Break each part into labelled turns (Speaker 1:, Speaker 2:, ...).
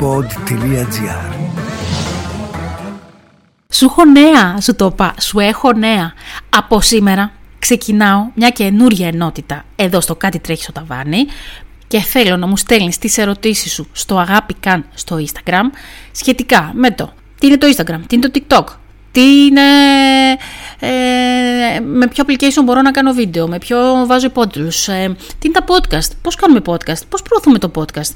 Speaker 1: pod.gr
Speaker 2: Σου έχω νέα, σου το είπα, σου έχω νέα. Από σήμερα ξεκινάω μια καινούρια ενότητα εδώ στο Κάτι Τρέχει στο Ταβάνι και θέλω να μου στέλνεις τις ερωτήσεις σου στο αγάπη καν στο Instagram σχετικά με το τι είναι το Instagram, τι είναι το TikTok, τι είναι, ε, με ποιο application μπορώ να κάνω βίντεο, με ποιο βάζω υπότιτλους, ε, τι είναι τα podcast, πώς κάνουμε podcast, πώς προωθούμε το podcast.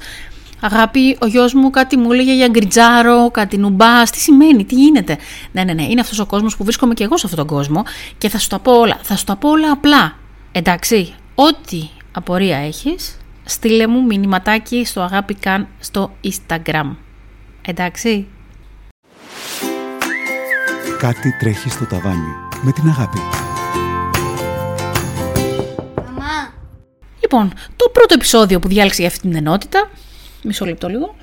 Speaker 2: Αγάπη, ο γιος μου κάτι μου έλεγε για γκριτζάρο, κάτι νουμπά. Τι σημαίνει, τι γίνεται; Ναι, ναι, ναι. Είναι αυτός ο κόσμος που βρίσκομαι και εγώ σε αυτόν τον κόσμο και θα σου τα πω όλα. Θα σου τα πω όλα απλά. Εντάξει, ό,τι απορία έχεις, στείλε μου μηνυματάκι στο αγάπη καν στο Instagram. Εντάξει.
Speaker 1: Κάτι τρέχει στο ταβάνι με την αγάπη.
Speaker 3: Μαμά,
Speaker 2: Λοιπόν, το πρώτο επεισόδιο που διάλεξε για αυτή την ενότητα, μισό λεπτό λίγο,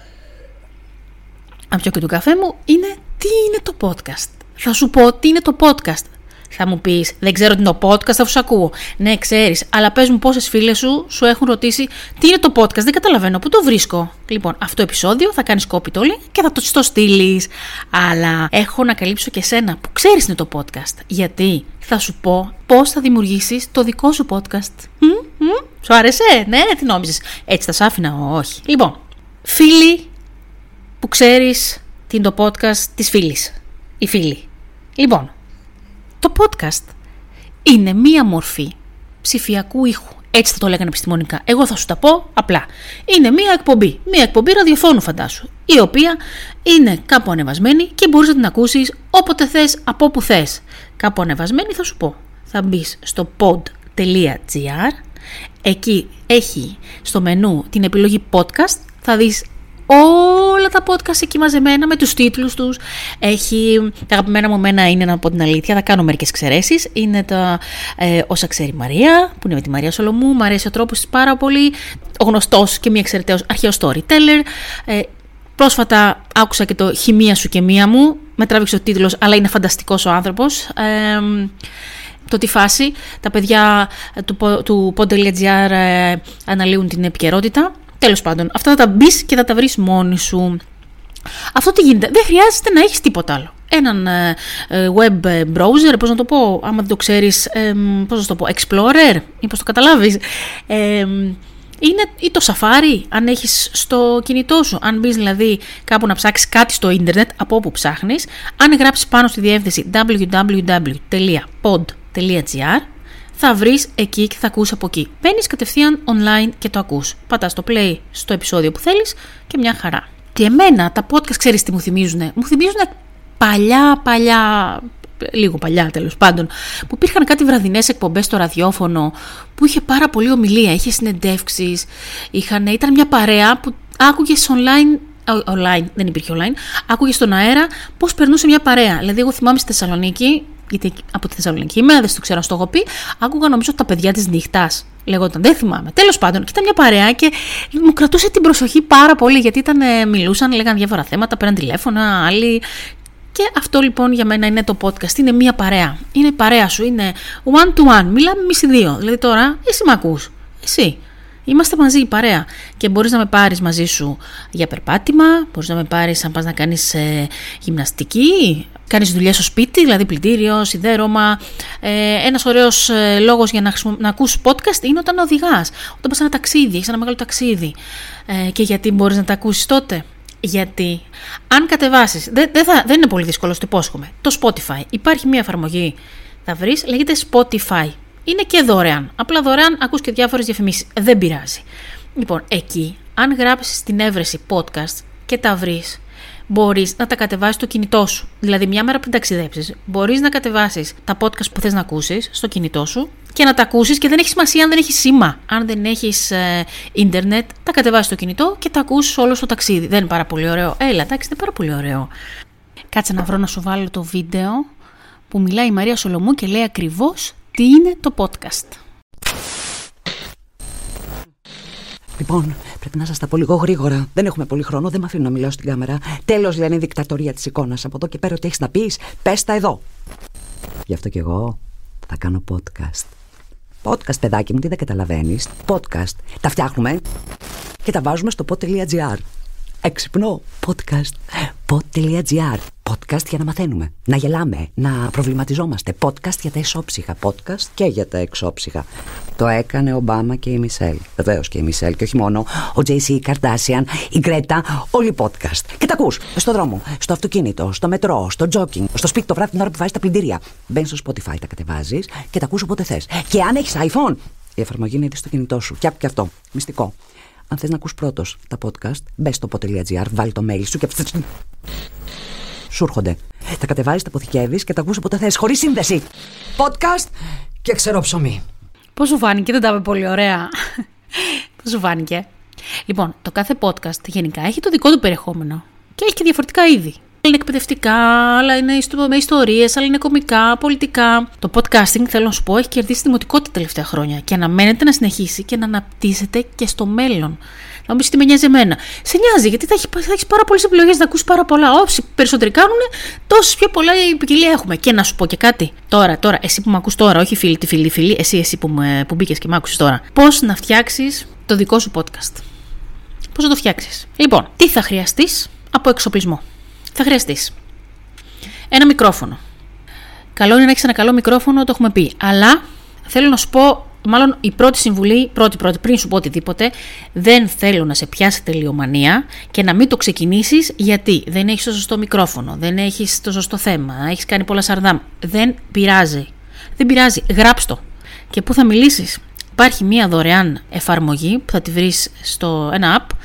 Speaker 2: να πιω και του καφέ μου, είναι τι είναι το podcast; Θα σου πω τι είναι το podcast. Θα μου πεις, Δεν ξέρω τι είναι το podcast, θα σου ακούω. Ναι, ξέρεις, αλλά πες μου πόσες φίλες σου σου έχουν ρωτήσει τι είναι το podcast; Δεν καταλαβαίνω, πού το βρίσκω; Λοιπόν, αυτό το επεισόδιο θα κάνεις copy το link και θα το, το στείλεις. Αλλά έχω να καλύψω και σένα που ξέρεις είναι το podcast. Γιατί; Θα σου πω πώς θα δημιουργήσεις το δικό σου podcast. Μμ, μμ, σου άρεσε, ναι, τι νόμιζες. Έτσι θα σ' άφηνα, όχι. Λοιπόν, φίλοι που ξέρεις τι είναι το podcast της φίλης. Η φίλη. Λοιπόν, το podcast είναι μία μορφή ψηφιακού ήχου. Έτσι θα το λέγανε επιστημονικά. Εγώ θα σου τα πω απλά. Είναι μία εκπομπή. Μία εκπομπή ραδιοφώνου φαντάσου. Η οποία είναι κάπου ανεβασμένη και μπορείς να την ακούσεις όποτε θες, από όπου θες. Κάπου ανεβασμένη θα σου πω. Θα μπεις στο pod.gr Εκεί έχει στο μενού την επιλογή podcast. Θα δεις όλα τα podcast εκεί μαζεμένα με τους τίτλους τους. Έχει, τα αγαπημένα μου μένα είναι να πω την αλήθεια, θα κάνω μερικές εξαιρέσεις. Είναι τα ε, όσα ξέρει η Μαρία, που είναι με τη Μαρία Σολομού. Μ' αρέσει ο τρόπος της πάρα πολύ. Ο γνωστός και μη εξαιρεταίος αρχαίος storyteller. Ε, πρόσφατα άκουσα και το «Χημεία σου και μία μου». Με τράβηξε ο τίτλος, αλλά είναι φανταστικός ο άνθρωπος. Ε, το τι φάση, τα παιδιά του, po- του pod.gr ε, αναλύουν την επικαιρότητα. Τέλος πάντων, αυτά θα τα μπεις και θα τα βρεις μόνη σου. Αυτό τι γίνεται, δεν χρειάζεται να έχεις τίποτα άλλο. Έναν ε, ε, web browser, πώς να το πω, άμα δεν το ξέρεις, ε, πώς να το πω, explorer, ή πώς το καταλάβεις. Ε, είναι ή το Safari, αν έχεις στο κινητό σου. Αν μπεις δηλαδή κάπου να ψάξεις κάτι στο ίντερνετ, από όπου ψάχνεις, αν γράψεις πάνω στη διεύθυνση www.pod.gr, θα βρεις εκεί και θα ακούσει από εκεί. Μπαίνεις κατευθείαν online και το ακούς. Πατάς το play στο επεισόδιο που θέλεις και μια χαρά. Και εμένα τα podcast ξέρεις τι μου θυμίζουνε; Μου θυμίζουνε παλιά, παλιά, λίγο παλιά τέλος πάντων, που υπήρχαν κάτι βραδινές εκπομπές στο ραδιόφωνο, που είχε πάρα πολύ ομιλία, είχε συνεντεύξεις, είχαν, ήταν μια παρέα που άκουγες online ο- online, δεν υπήρχε online, άκουγες στον αέρα πώς περνούσε μια παρέα. Δηλαδή, εγώ θυμάμαι στη Θεσσαλονίκη, γιατί από τη Θεσσαλονίκη είμαι, δεν το ξέρω, στο έχω πει, άκουγα νομίζω τα παιδιά της νύχτας. Λεγόταν, δεν θυμάμαι. Τέλος πάντων, και ήταν μια παρέα και μου κρατούσε την προσοχή πάρα πολύ γιατί ήταν, ε, μιλούσαν, λέγανε διάφορα θέματα, πέραν τηλέφωνα, άλλοι. Και αυτό λοιπόν για μένα είναι το podcast. Είναι μια παρέα. Είναι η παρέα σου. Είναι one to one. Μιλάμε εμείς οι δύο. Δηλαδή τώρα, εσύ με ακούς. Εσύ. Είμαστε μαζί, η παρέα. Και μπορείς να με πάρεις μαζί σου για περπάτημα, μπορείς να με πάρεις αν πας να κάνεις ε, γυμναστική, κάνεις δουλειά στο σπίτι, δηλαδή πλυντήριο, σιδέρωμα. Ε, ένας ωραίος ε, λόγος για να, χρησιμο... να ακούσει podcast είναι όταν οδηγάς. Όταν πας ένα ταξίδι, έχεις ένα μεγάλο ταξίδι. Ε, και γιατί μπορείς να τα ακούσεις τότε; Γιατί αν κατεβάσεις, δεν, δεν, θα, δεν είναι πολύ δύσκολο, το υπόσχομαι, το Spotify. Υπάρχει μια εφαρμογή, θα βρεις, λέγεται Spotify. Είναι και δωρεάν. Απλά δωρεάν ακούς και διάφορες διαφημίσεις. Δεν πειράζει. Λοιπόν, εκεί, αν γράψεις την έβρεση podcast και τα βρεις, μπορείς να τα κατεβάσεις στο κινητό σου. Δηλαδή, μια μέρα πριν ταξιδέψεις, μπορείς να κατεβάσεις τα podcast που θες να ακούσεις στο κινητό σου και να τα ακούσεις και δεν έχει σημασία αν δεν έχεις σήμα. Αν δεν έχεις ε, ίντερνετ, τα κατεβάσεις στο κινητό και τα ακούσεις όλο στο ταξίδι. Δεν είναι πάρα πολύ ωραίο. Έλα, εντάξει, είναι πάρα πολύ ωραίο. Κάτσε να βρω να σου βάλω το βίντεο που μιλάει η Μαρία Σολομού και λέει ακριβώς τι είναι το podcast.
Speaker 4: Λοιπόν, πρέπει να σας τα πω λίγο γρήγορα. Δεν έχουμε πολύ χρόνο, δεν με αφήνουν να μιλάω στην κάμερα. Τέλος λένε η δικτατορία της εικόνας. Από εδώ και πέρα, ό,τι έχεις να πεις, πες τα εδώ. Γι' αυτό κι εγώ θα κάνω podcast. Podcast, παιδάκι μου, τι δεν καταλαβαίνεις. Podcast. Τα φτιάχνουμε και τα βάζουμε στο pod.gr. έξυπνο podcast. Pod.gr Podcast για να μαθαίνουμε, να γελάμε, να προβληματιζόμαστε. Podcast για τα ισόψυχα. Podcast και για τα εξόψυχα. Το έκανε ο Ομπάμα και η Μισελ. Βεβαίως και η Μισελ και όχι μόνο. Ο JC, η Καρτάσιαν, η Γκρέτα. Όλοι podcast. Και τα ακούς στο δρόμο, στο αυτοκίνητο, στο μετρό, στο τζόκινγκ, στο σπίτι το βράδυ την ώρα που βάζεις τα πλυντήρια. Μπαίνεις στο Spotify, τα κατεβάζεις και τα ακούς όποτε θες. Και αν έχεις iPhone, η εφαρμογή είναι ήδη στο κινητό σου. Και άκου και αυτό. Μυστικό. Αν θες να ακούς πρώτος τα podcast, μπες στο pod.gr, βάλει το mail σου και σου έρχονται. Τα κατεβάζει, τα αποθηκεύεις και τα ακούς όποτε θε, χωρίς σύνδεση. Podcast και ξέρω ψωμί.
Speaker 2: Πώς σου φάνηκε, δεν τα είπε πολύ ωραία. Πώς σου φάνηκε. Λοιπόν, το κάθε podcast γενικά έχει το δικό του περιεχόμενο και έχει και διαφορετικά είδη είναι εκπαιδευτικά, άλλα είναι με ιστορίες, άλλα είναι κομικά, πολιτικά. Το podcasting, θέλω να σου πω, έχει κερδίσει δημοτικότητα τα τελευταία χρόνια και αναμένεται να συνεχίσει και να αναπτύσσεται και στο μέλλον. Να μου πεις τι με νοιάζει εμένα. Σε νοιάζει, γιατί θα έχει, θα έχεις πάρα πολλές επιλογές να ακούσεις πάρα πολλά. Όσοι περισσότεροι κάνουν, τόσες πιο πολλά ποικιλία έχουμε. Και να σου πω και κάτι. Τώρα, τώρα, εσύ που με ακούς τώρα, όχι φίλη, τη φίλη, φίλη, εσύ, εσύ που, που μπήκες και με άκουσες τώρα. Πώς να φτιάξεις το δικό σου podcast; Πώς να το φτιάξεις; Λοιπόν, τι θα χρειαστείς από εξοπλισμό; Θα χρειαστείς ένα μικρόφωνο. Καλό είναι να έχεις ένα καλό μικρόφωνο, το έχουμε πει. Αλλά θέλω να σου πω, μάλλον η πρώτη συμβουλή, πρώτη πρώτη, πριν σου πω οτιδήποτε, δεν θέλω να σε πιάσει τελειομανία και να μην το ξεκινήσεις γιατί δεν έχεις το σωστό μικρόφωνο, δεν έχεις το σωστό θέμα, έχεις κάνει πολλά σαρδάμ. Δεν πειράζει. Δεν πειράζει. Γράψ το. Και πού θα μιλήσεις; Υπάρχει μία δωρεάν εφαρμογή που θα τη βρεις στο ένα app.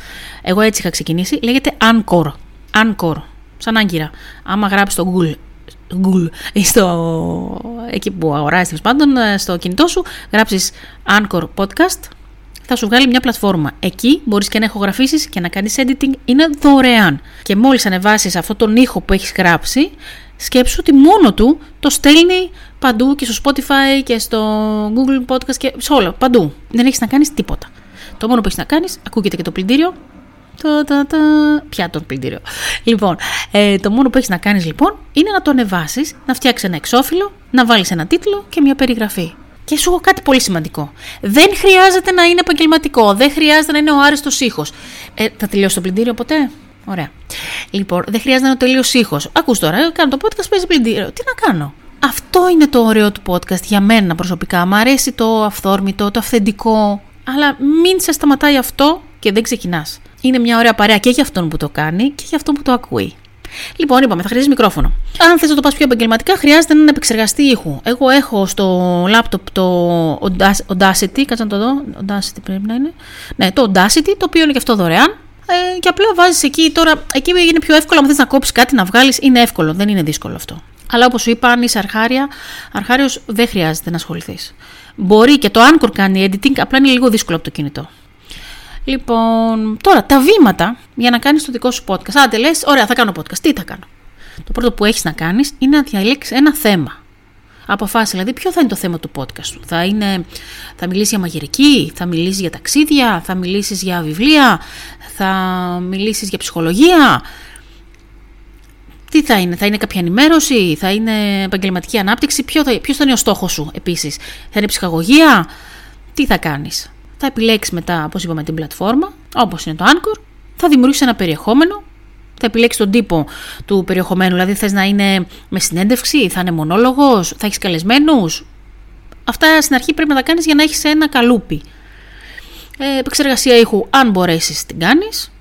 Speaker 2: Εγώ έτσι είχα ξεκινήσει. Λέγεται Anchor. Anchor σαν άγκυρα. Άμα γράψεις στο Google Google ή στο, εκεί που αγοράζεις πάντων ε, στο κινητό σου, γράψεις Anchor Podcast, θα σου βγάλει μια πλατφόρμα. Εκεί μπορείς και να ηχογραφήσεις και να κάνεις editing, είναι δωρεάν. Και μόλις ανεβάσεις αυτό τον ήχο που έχεις γράψει, σκέψου ότι μόνο του το στέλνει παντού και στο Spotify και στο Google Podcast και σε όλα, παντού. Δεν έχεις να κάνεις τίποτα. Το μόνο που έχεις να κάνεις, ακούγεται και το πλυντήριο, Πια τον πλυντήριο. Λοιπόν, ε, το μόνο που έχεις να κάνεις λοιπόν είναι να το ανεβάσεις, να φτιάξεις ένα εξώφυλλο, να βάλεις ένα τίτλο και μια περιγραφή. Και σου έχω κάτι πολύ σημαντικό. Δεν χρειάζεται να είναι επαγγελματικό. Δεν χρειάζεται να είναι ο άριστος ήχος. Ε, θα τελειώσει το πλυντήριο ποτέ; Ωραία. Λοιπόν, δεν χρειάζεται να είναι ο τελείω ήχος. Ακούς τώρα, κάνω το podcast, παίζει πλυντήριο. Τι να κάνω; Αυτό είναι το ωραίο του podcast για μένα προσωπικά. Μ' αρέσει το αυθόρμητο, το αυθεντικό. Αλλά μην σε σταματάει αυτό και δεν ξεκινάς είναι μια ωραία παρέα και για αυτόν που το κάνει και για αυτόν που το ακούει. Λοιπόν, είπαμε, θα χρειάζεσαι μικρόφωνο. Αν θες να το πας πιο επαγγελματικά, χρειάζεται έναν επεξεργαστή ήχου. Εγώ έχω στο λάπτοπ το Audacity, κάτσε να το δω. Audacity πρέπει να είναι. Ναι, το Audacity, το οποίο είναι και αυτό δωρεάν. Ε, και απλά βάζεις εκεί τώρα. Εκεί είναι πιο εύκολο. Αν θες να κόψεις κάτι να βγάλεις, είναι εύκολο. Δεν είναι δύσκολο αυτό. Αλλά όπως σου είπα, αν είσαι αρχάρια, αρχάριος δεν χρειάζεται να ασχοληθείς. Μπορεί και το Anchor κάνει editing, απλά είναι λίγο δύσκολο από το κινητό. Λοιπόν, τώρα τα βήματα για να κάνεις το δικό σου podcast. Άντε λες, ωραία, θα κάνω podcast. Τι θα κάνω; Το πρώτο που έχεις να κάνεις είναι να διαλέξεις ένα θέμα. Αποφάσισε δηλαδή ποιο θα είναι το θέμα του podcast σου. Θα, είναι, θα μιλήσεις για μαγειρική, θα μιλήσεις για ταξίδια, θα μιλήσεις για βιβλία, θα μιλήσεις για ψυχολογία. Τι θα είναι, θα είναι κάποια ενημέρωση, θα είναι επαγγελματική ανάπτυξη, ποιο θα, ποιος θα είναι ο στόχος σου επίσης, θα είναι ψυχαγωγία, τι θα κάνεις; Θα επιλέξεις μετά, όπως είπαμε, την πλατφόρμα, όπως είναι το Anchor, θα δημιουργήσεις ένα περιεχόμενο, θα επιλέξεις τον τύπο του περιεχομένου, δηλαδή θες να είναι με συνέντευξη, θα είναι μονόλογος, θα έχεις καλεσμένους. Αυτά στην αρχή πρέπει να τα κάνεις για να έχεις ένα καλούπι. Ε, επεξεργασία ήχου, αν μπορέσεις, την κάνεις.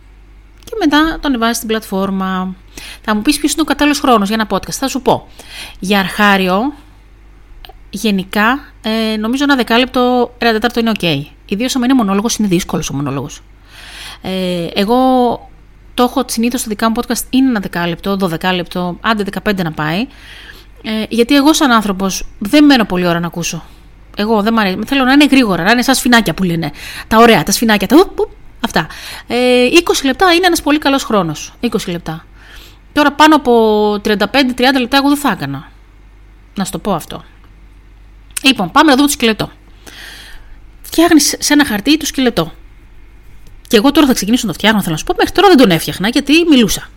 Speaker 2: Και μετά το ανεβάζεις στην πλατφόρμα. Θα μου πεις ποιος είναι ο κατάλληλος χρόνος για ένα podcast. Θα σου πω. Για αρχάριο, γενικά, ε, νομίζω ένα δεκάλεπτο, ένα τέταρτο είναι ok. Ιδίως άμα είναι μονόλογος, είναι δύσκολος ο μονόλογος. Ε, εγώ το έχω συνήθως στο δικά μου podcast είναι ένα δεκάλεπτο, δωδεκάλεπτο, άντε 15 να πάει. Ε, γιατί εγώ, σαν άνθρωπος, δεν μένω πολύ ώρα να ακούσω. Εγώ δεν μ' αρέσει. Θέλω να είναι γρήγορα, να είναι σαν σφινάκια που λένε. Τα ωραία, τα σφινάκια. Τα, ου, αυτά. Ε, 20 λεπτά είναι ένας πολύ καλός χρόνος. 20 λεπτά. Τώρα πάνω από 35-30 λεπτά εγώ δεν θα έκανα. Να σου το πω αυτό. Λοιπόν, πάμε να δούμε το σκελετό φτιάχνεις σε ένα χαρτί το σκελετό. Και εγώ τώρα θα ξεκινήσω να το φτιάχνω, θέλω να σου πω. Μέχρι τώρα δεν τον έφτιαχνα γιατί μιλούσα.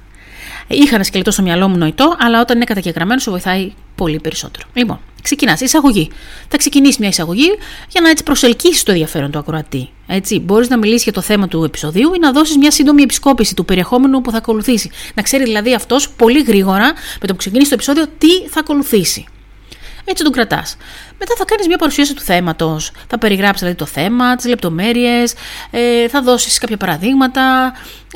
Speaker 2: Είχα ένα σκελετό στο μυαλό μου νοητό, αλλά όταν είναι καταγεγραμμένο σου βοηθάει πολύ περισσότερο. Λοιπόν, Ξεκινάς, εισαγωγή. Θα ξεκινήσεις μια εισαγωγή για να έτσι προσελκύσεις το ενδιαφέρον του ακροατή. Έτσι, μπορείς να μιλήσεις για το θέμα του επεισοδίου ή να δώσεις μια σύντομη επισκόπηση του περιεχόμενου που θα ακολουθήσει. Να ξέρει δηλαδή αυτός πολύ γρήγορα, με το που ξεκινήσει το επεισόδιο, τι θα ακολουθήσει. Έτσι τον κρατάς. Μετά θα κάνεις μια παρουσίαση του θέματος. Θα περιγράψεις δηλαδή το θέμα, τις λεπτομέρειες, ε, θα δώσεις κάποια παραδείγματα,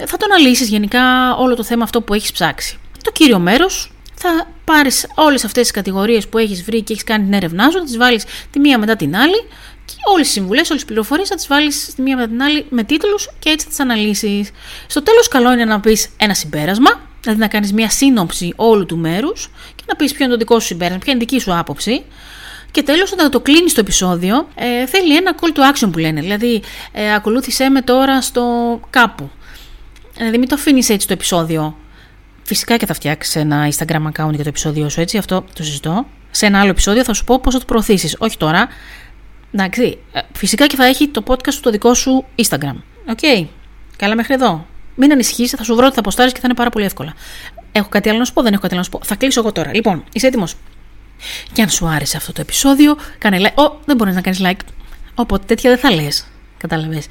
Speaker 2: θα το αναλύσεις γενικά όλο το θέμα αυτό που έχεις ψάξει. Το κύριο μέρος θα πάρεις όλες αυτές τις κατηγορίες που έχεις βρει και έχεις κάνει την έρευνά σου, θα τις βάλεις τη μία μετά την άλλη και όλες τις συμβουλές, όλες τις πληροφορίες θα τις βάλεις τη μία μετά την άλλη με τίτλους και έτσι θα τις αναλύσεις. Στο τέλος, καλό είναι να πεις ένα συμπέρασμα, δηλαδή να κάνεις μια σύνοψη όλου του μέρους και να πεις ποιο είναι το δικό σου συμπέρασμα, ποια είναι η δική σου άποψη. Και τέλος, όταν το κλείνεις το επεισόδιο, ε, θέλει ένα call to action που λένε. Δηλαδή, ε, ακολούθησέ με τώρα στο κάπου. Δηλαδή, μην το αφήνεις έτσι το επεισόδιο Φυσικά και θα φτιάξεις ένα Instagram account για το επεισόδιο σου, έτσι, αυτό το συζητώ. Σε ένα άλλο επεισόδιο θα σου πω πώς θα το προωθήσεις. Όχι τώρα. Εντάξει, ε, φυσικά και θα έχει το podcast σου το δικό σου Instagram. OK. Okay. Καλά μέχρι εδώ. Μην ανησυχείς, θα σου βρω ότι θα ποστάρεις και θα είναι πάρα πολύ εύκολα. Έχω κάτι άλλο να σου πω, δεν έχω κάτι άλλο να σου πω. Θα κλείσω εγώ τώρα. Λοιπόν, είσαι έτοιμος; Και αν σου άρεσε αυτό το επεισόδιο, κάνε like. Ω, δεν μπορείς να κάνεις like. Οπότε τέτοια δεν θα λες. Κατάλαβες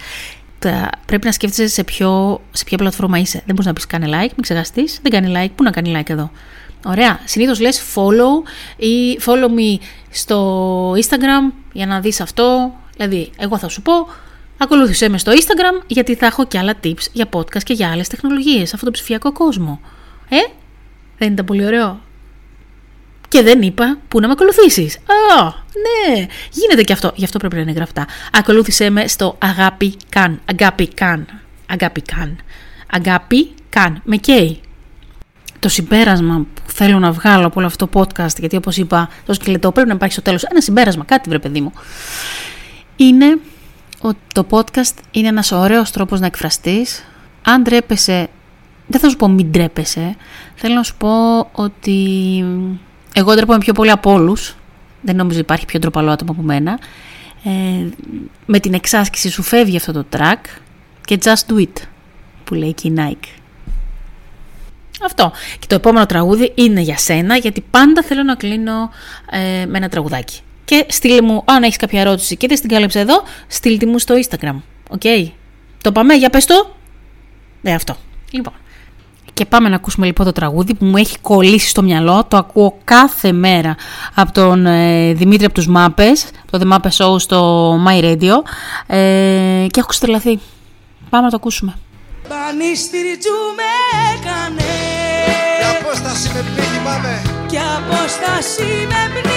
Speaker 2: πρέπει να σκέφτεσαι σε, ποιο, σε ποια πλατφόρμα είσαι. Δεν μπορείς να πεις κάνει like, μην ξεχαστείς. Δεν κάνει like. Πού να κάνει like εδώ. Ωραία. Συνήθως λες follow ή follow me στο Instagram για να δεις αυτό. Δηλαδή, εγώ θα σου πω, ακολούθησέ με στο Instagram γιατί θα έχω και άλλα tips για podcast και για άλλες τεχνολογίες σε αυτό το ψηφιακό κόσμο. Ε, δεν ήταν πολύ ωραίο. Και δεν είπα πού να με ακολουθήσεις. Α, ναι, γίνεται και αυτό. Γι' αυτό πρέπει να είναι γραφτά. Ακολούθησε με στο αγάπη καν. Αγάπη καν. Αγάπη καν. Αγάπη καν. Με καίει. Το συμπέρασμα που θέλω να βγάλω από όλο αυτό το podcast, γιατί όπως είπα, το σκελετό πρέπει να υπάρχει στο τέλος ένα συμπέρασμα, κάτι βρε παιδί μου, είναι ότι το podcast είναι ένας ωραίος τρόπος να εκφραστείς. Αν ντρέπεσαι, δεν θα σου πω μην ντρέπεσαι. Θέλω να σου πω ότι εγώ ντρέπομαι πιο πολύ από όλους. Δεν νομίζω υπάρχει πιο ντροπαλό άτομο από μένα. Ε, με την εξάσκηση σου φεύγει αυτό το track και just do it που λέει και η Nike. Αυτό. Και το επόμενο τραγούδι είναι για σένα γιατί πάντα θέλω να κλείνω ε, με ένα τραγουδάκι. Και στείλε μου, αν έχεις κάποια ερώτηση και δεν την κάλυψε εδώ, στείλτε μου στο Instagram. OK; Okay. Το πάμε, για πες το. Ναι, αυτό. Λοιπόν. Και πάμε να ακούσουμε λοιπόν το τραγούδι που μου έχει κολλήσει στο μυαλό. Το ακούω κάθε μέρα από τον ε, Δημήτρη από τους Μάπες, το The Mapes Show στο My Radio ε, και έχω στρελαθεί. Πάμε να το ακούσουμε.
Speaker 3: Πανίστηριτζου με έκανες
Speaker 5: Και απόσταση με πνίγει πάμε
Speaker 3: Και απόσταση με πνίγει